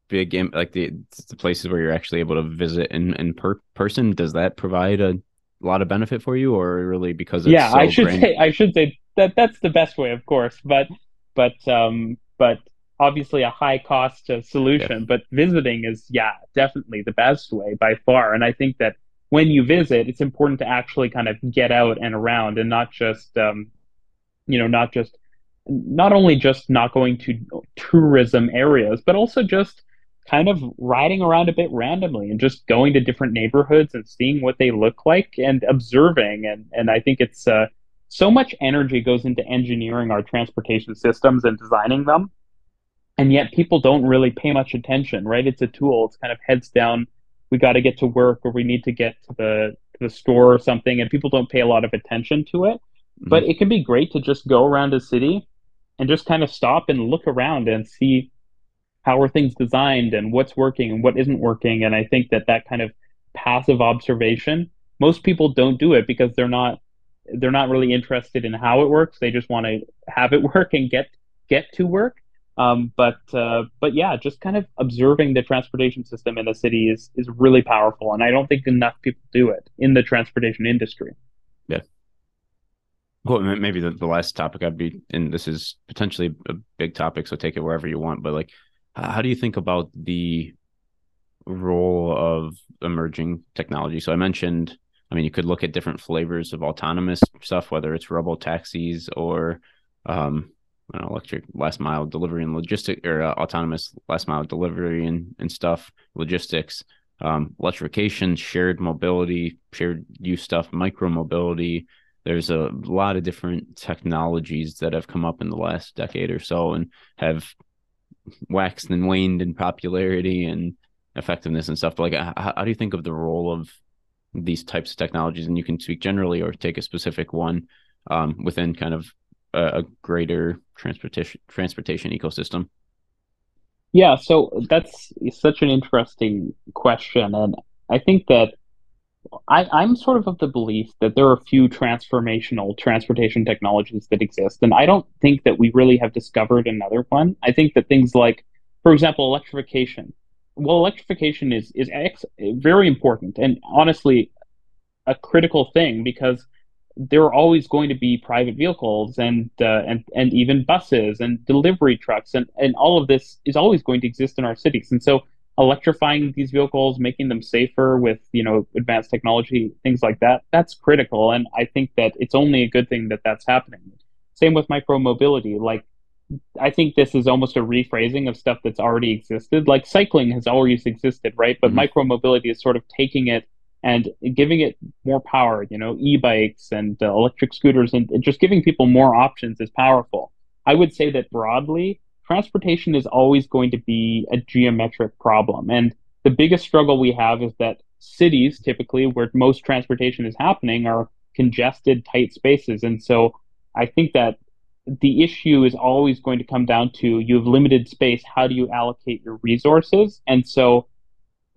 big game like the the places where you're actually able to visit in in per- person does that provide a lot of benefit for you or really because
yeah
so
i should say i should say that that's the best way of course but but um but obviously a high cost solution yeah. but visiting is yeah definitely the best way by far and i think that when you visit it's important to actually kind of get out and around and not just um you know not just not only just not going to tourism areas but also just kind of riding around a bit randomly and just going to different neighborhoods and seeing what they look like and observing. And and I think it's uh, so much energy goes into engineering our transportation systems and designing them. And yet people don't really pay much attention right? It's a tool. It's kind of heads down. We got to get to work or we need to get to the to the store or something. And people don't pay a lot of attention to it. Mm-hmm. but it can be great to just go around a city and just kind of stop and look around and see how are things designed and what's working and what isn't working. And i think that that kind of passive observation most people don't do it because they're not they're not really interested in how it works. They just want to have it work and get get to work. Um, but uh, but yeah just kind of observing the transportation system in the city is is really powerful. And i don't think enough people do it in the transportation industry.
Yeah. Well maybe the, the last topic i'd be and this is potentially a big topic so take it wherever you want but like how do you think about the role of emerging technology? So I mentioned, I mean, you could look at different flavors of autonomous stuff, whether it's robo taxis or um, know, electric last mile delivery and logistic or uh, autonomous last mile delivery and, and stuff, logistics, um, electrification, shared mobility, shared use stuff, micro mobility. There's a lot of different technologies that have come up in the last decade or so and have waxed and waned in popularity and effectiveness and stuff. But like, how, how do you think of the role of these types of technologies? And you can speak generally or take a specific one um, within kind of a, a greater transportation transportation ecosystem?
Yeah, so that's such an interesting question, and I think that I, I'm sort of of the belief that there are a few transformational transportation technologies that exist, and I don't think that we really have discovered another one. I think that things like, for example, electrification. Well, electrification is is ex- very important, and honestly, a critical thing because there are always going to be private vehicles and uh, and and even buses and delivery trucks and and all of this is always going to exist in our cities and so electrifying these vehicles making them safer with you know advanced technology things like that that's critical. And i think that it's only a good thing that that's happening. Same with micro mobility like i think this is almost a rephrasing of stuff that's already existed. Like cycling has always existed right? But mm-hmm. micro mobility is sort of taking it and giving it more power, you know, e-bikes and uh, electric scooters and just giving people more options is powerful. I would say that broadly, transportation is always going to be a geometric problem. And the biggest struggle we have is that cities, typically where most transportation is happening, are congested, tight spaces. And so I think that the issue is always going to come down to you have limited space. How do you allocate your resources? And so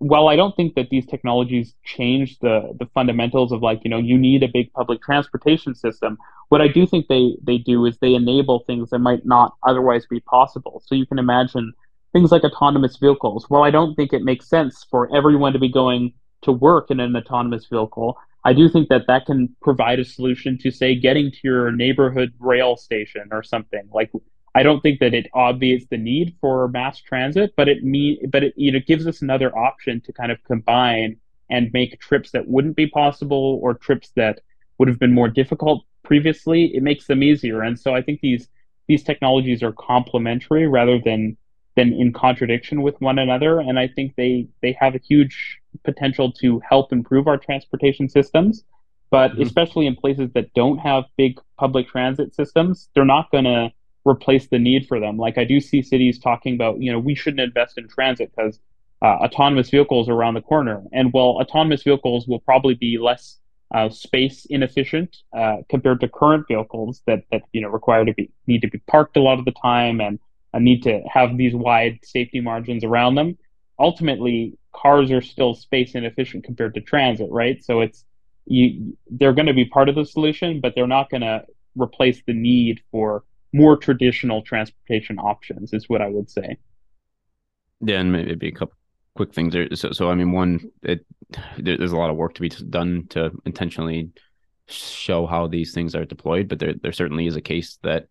while I don't think that these technologies change the the fundamentals of like you know you need a big public transportation system, what I do think they they do is they enable things that might not otherwise be possible. So you can imagine things like autonomous vehicles. While I don't think it makes sense for everyone to be going to work in an autonomous vehicle, I do think that that can provide a solution to say getting to your neighborhood rail station or something like I don't think that it obviates the need for mass transit, but it me but it you know gives us another option to kind of combine and make trips that wouldn't be possible or trips that would have been more difficult previously. It makes them easier, and so I think these these technologies are complementary rather than than in contradiction with one another. And I think they they have a huge potential to help improve our transportation systems. But mm-hmm. especially in places that don't have big public transit systems, they're not going to replace the need for them. Like I do see cities talking about, you know, we shouldn't invest in transit because uh, autonomous vehicles are around the corner. And well, autonomous vehicles will probably be less uh, space inefficient uh, compared to current vehicles that that you know require to be need to be parked a lot of the time and need to have these wide safety margins around them. Ultimately, cars are still space inefficient compared to transit, right? So it's you they're going to be part of the solution, but they're not going to replace the need for more traditional transportation options is what I would say.
Yeah, and maybe a couple quick things there. So, so I mean, one, it there's a lot of work to be done to intentionally show how these things are deployed, but there there certainly is a case that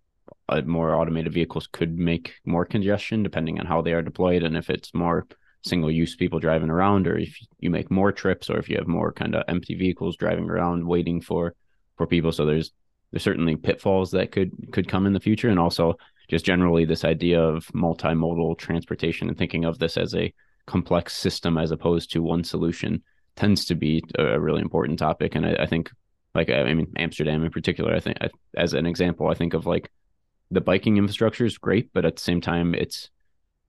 uh, more automated vehicles could make more congestion depending on how they are deployed and if it's more single use people driving around or if you make more trips or if you have more kind of empty vehicles driving around waiting for for people so there's there's certainly pitfalls that could could come in the future. And also just generally this idea of multimodal transportation and thinking of this as a complex system as opposed to one solution tends to be a really important topic. And I, I think like I mean Amsterdam in particular I think I, as an example I think of like the biking infrastructure is great but at the same time it's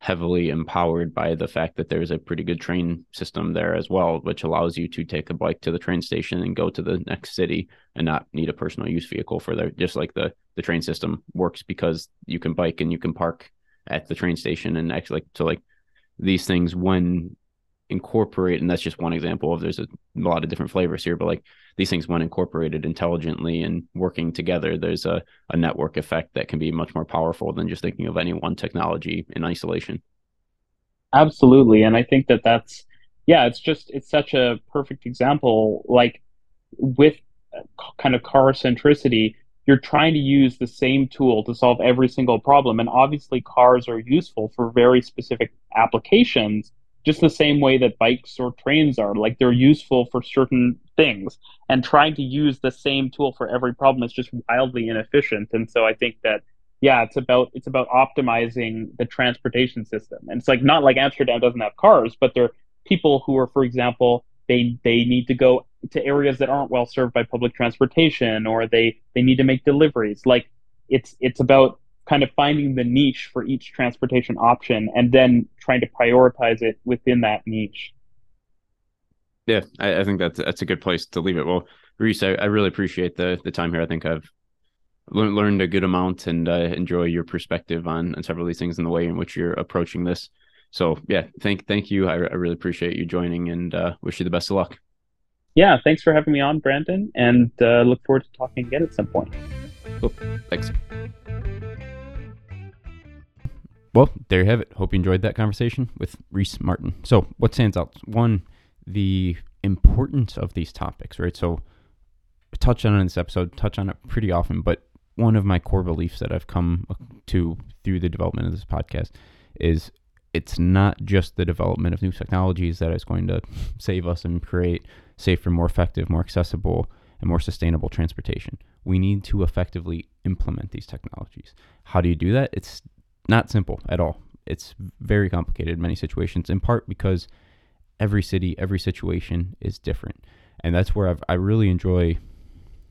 heavily empowered by the fact that there's a pretty good train system there as well, which allows you to take a bike to the train station and go to the next city and not need a personal use vehicle for there. Just like the the train system works because you can bike and you can park at the train station and actually like so like these things when incorporate and that's just one example of there's a, lot of different flavors here but like these things when incorporated intelligently and working together there's a, a network effect that can be much more powerful than just thinking of any one technology in isolation.
Absolutely and i think that that's yeah it's just it's such a perfect example like with uh, kind of car centricity you're trying to use the same tool to solve every single problem and obviously cars are useful for very specific applications just the same way that bikes or trains are like they're useful for certain things. And trying to use the same tool for every problem is just wildly inefficient. And so i think that yeah it's about it's about optimizing the transportation system. And it's like not like amsterdam doesn't have cars but there are people who are for example they they need to go to areas that aren't well served by public transportation or they they need to make deliveries. Like it's it's about kind of finding the niche for each transportation option and then trying to prioritize it within that niche.
Yeah, I, I think that's that's a good place to leave it. Well, Reece, I, I, really appreciate the the time here. I think I've
learned a good amount and uh, enjoy your perspective on, on several of these things and the way in which you're approaching this. So yeah, thank thank you. I, I really appreciate you joining and uh, wish you the best of luck.
Yeah, thanks for having me on, Brandon, and uh, look forward to talking again at some point.
Cool. Thanks.
Well, there you have it. Hope you enjoyed that conversation with Reece Martin. So, what stands out? One, the importance of these topics, right? So, touch on it in this episode, touch on it pretty often, but one of my core beliefs that I've come to through the development of this podcast is it's not just the development of new technologies that is going to save us and create safer, more effective, more accessible, and more sustainable transportation. We need to effectively implement these technologies. How do you do that? It's not simple at all. It's very complicated in many situations, in part because every city, every situation is different. And that's where I've, I really enjoy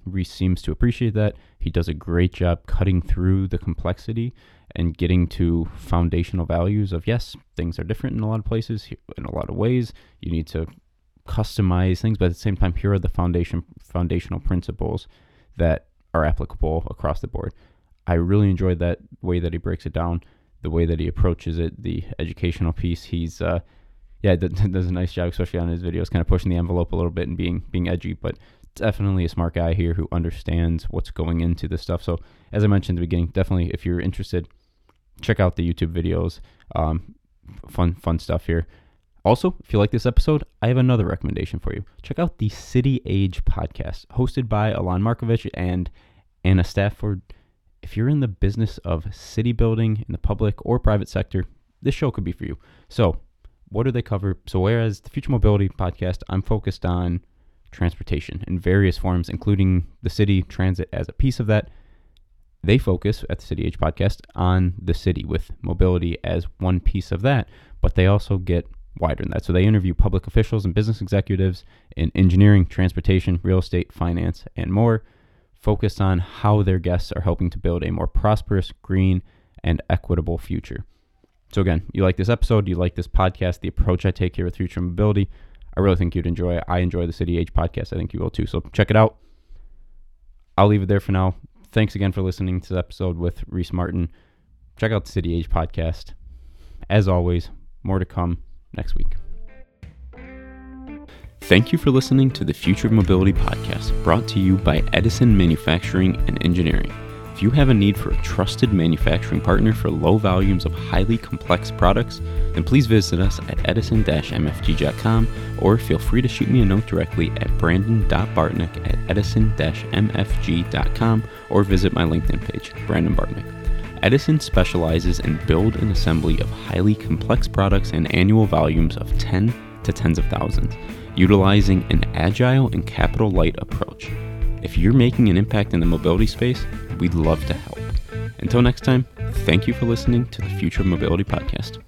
Reece seems to appreciate that. He does a great job cutting through the complexity and getting to foundational values of yes, things are different in a lot of places, in a lot of ways. You need to customize things, but at the same time, here are the foundation foundational principles that are applicable across the board. I really enjoyed that way that he breaks it down, the way that he approaches it, the educational piece. He's uh, yeah, does a nice job, especially on his videos, kind of pushing the envelope a little bit and being being edgy, but definitely a smart guy here who understands what's going into this stuff. So, as I mentioned in the beginning, definitely if you're interested, check out the YouTube videos. Um, fun, fun stuff here. Also, if you like this episode, I have another recommendation for you. Check out the City Age podcast, hosted by Alon Markovich and Anna Stafford. If you're in the business of city building in the public or private sector, this show could be for you. So, what do they cover? So, whereas the Future Mobility podcast, I'm focused on transportation in various forms, including the city transit as a piece of that. They focus at the City Age podcast on the city with mobility as one piece of that, but they also get wider than that. So they interview public officials and business executives in engineering, transportation, real estate, finance, and more, focused on how their guests are helping to build a more prosperous, green, and equitable future. So again, you like this episode, you like this podcast, the approach I take here with Future Mobility, I really think you'd enjoy it. I enjoy the City Age podcast. I think you will too. So check it out. I'll leave it there for now. Thanks again for listening to the episode with Reece Martin. Check out the City Age podcast. As always, more to come next week.
Thank you for listening to the Future of Mobility podcast brought to you by Edison Manufacturing and Engineering. If you have a need for a trusted manufacturing partner for low volumes of highly complex products, then please visit us at edison-mfg.com or feel free to shoot me a note directly at brandon.bartneck at edison-mfg.com or visit my LinkedIn page, Brandon Bartneck. Edison specializes in build and assembly of highly complex products in annual volumes of 10 to tens of thousands, utilizing an agile and capital light approach. If you're making an impact in the mobility space, we'd love to help. Until next time, thank you for listening to the Future of Mobility podcast.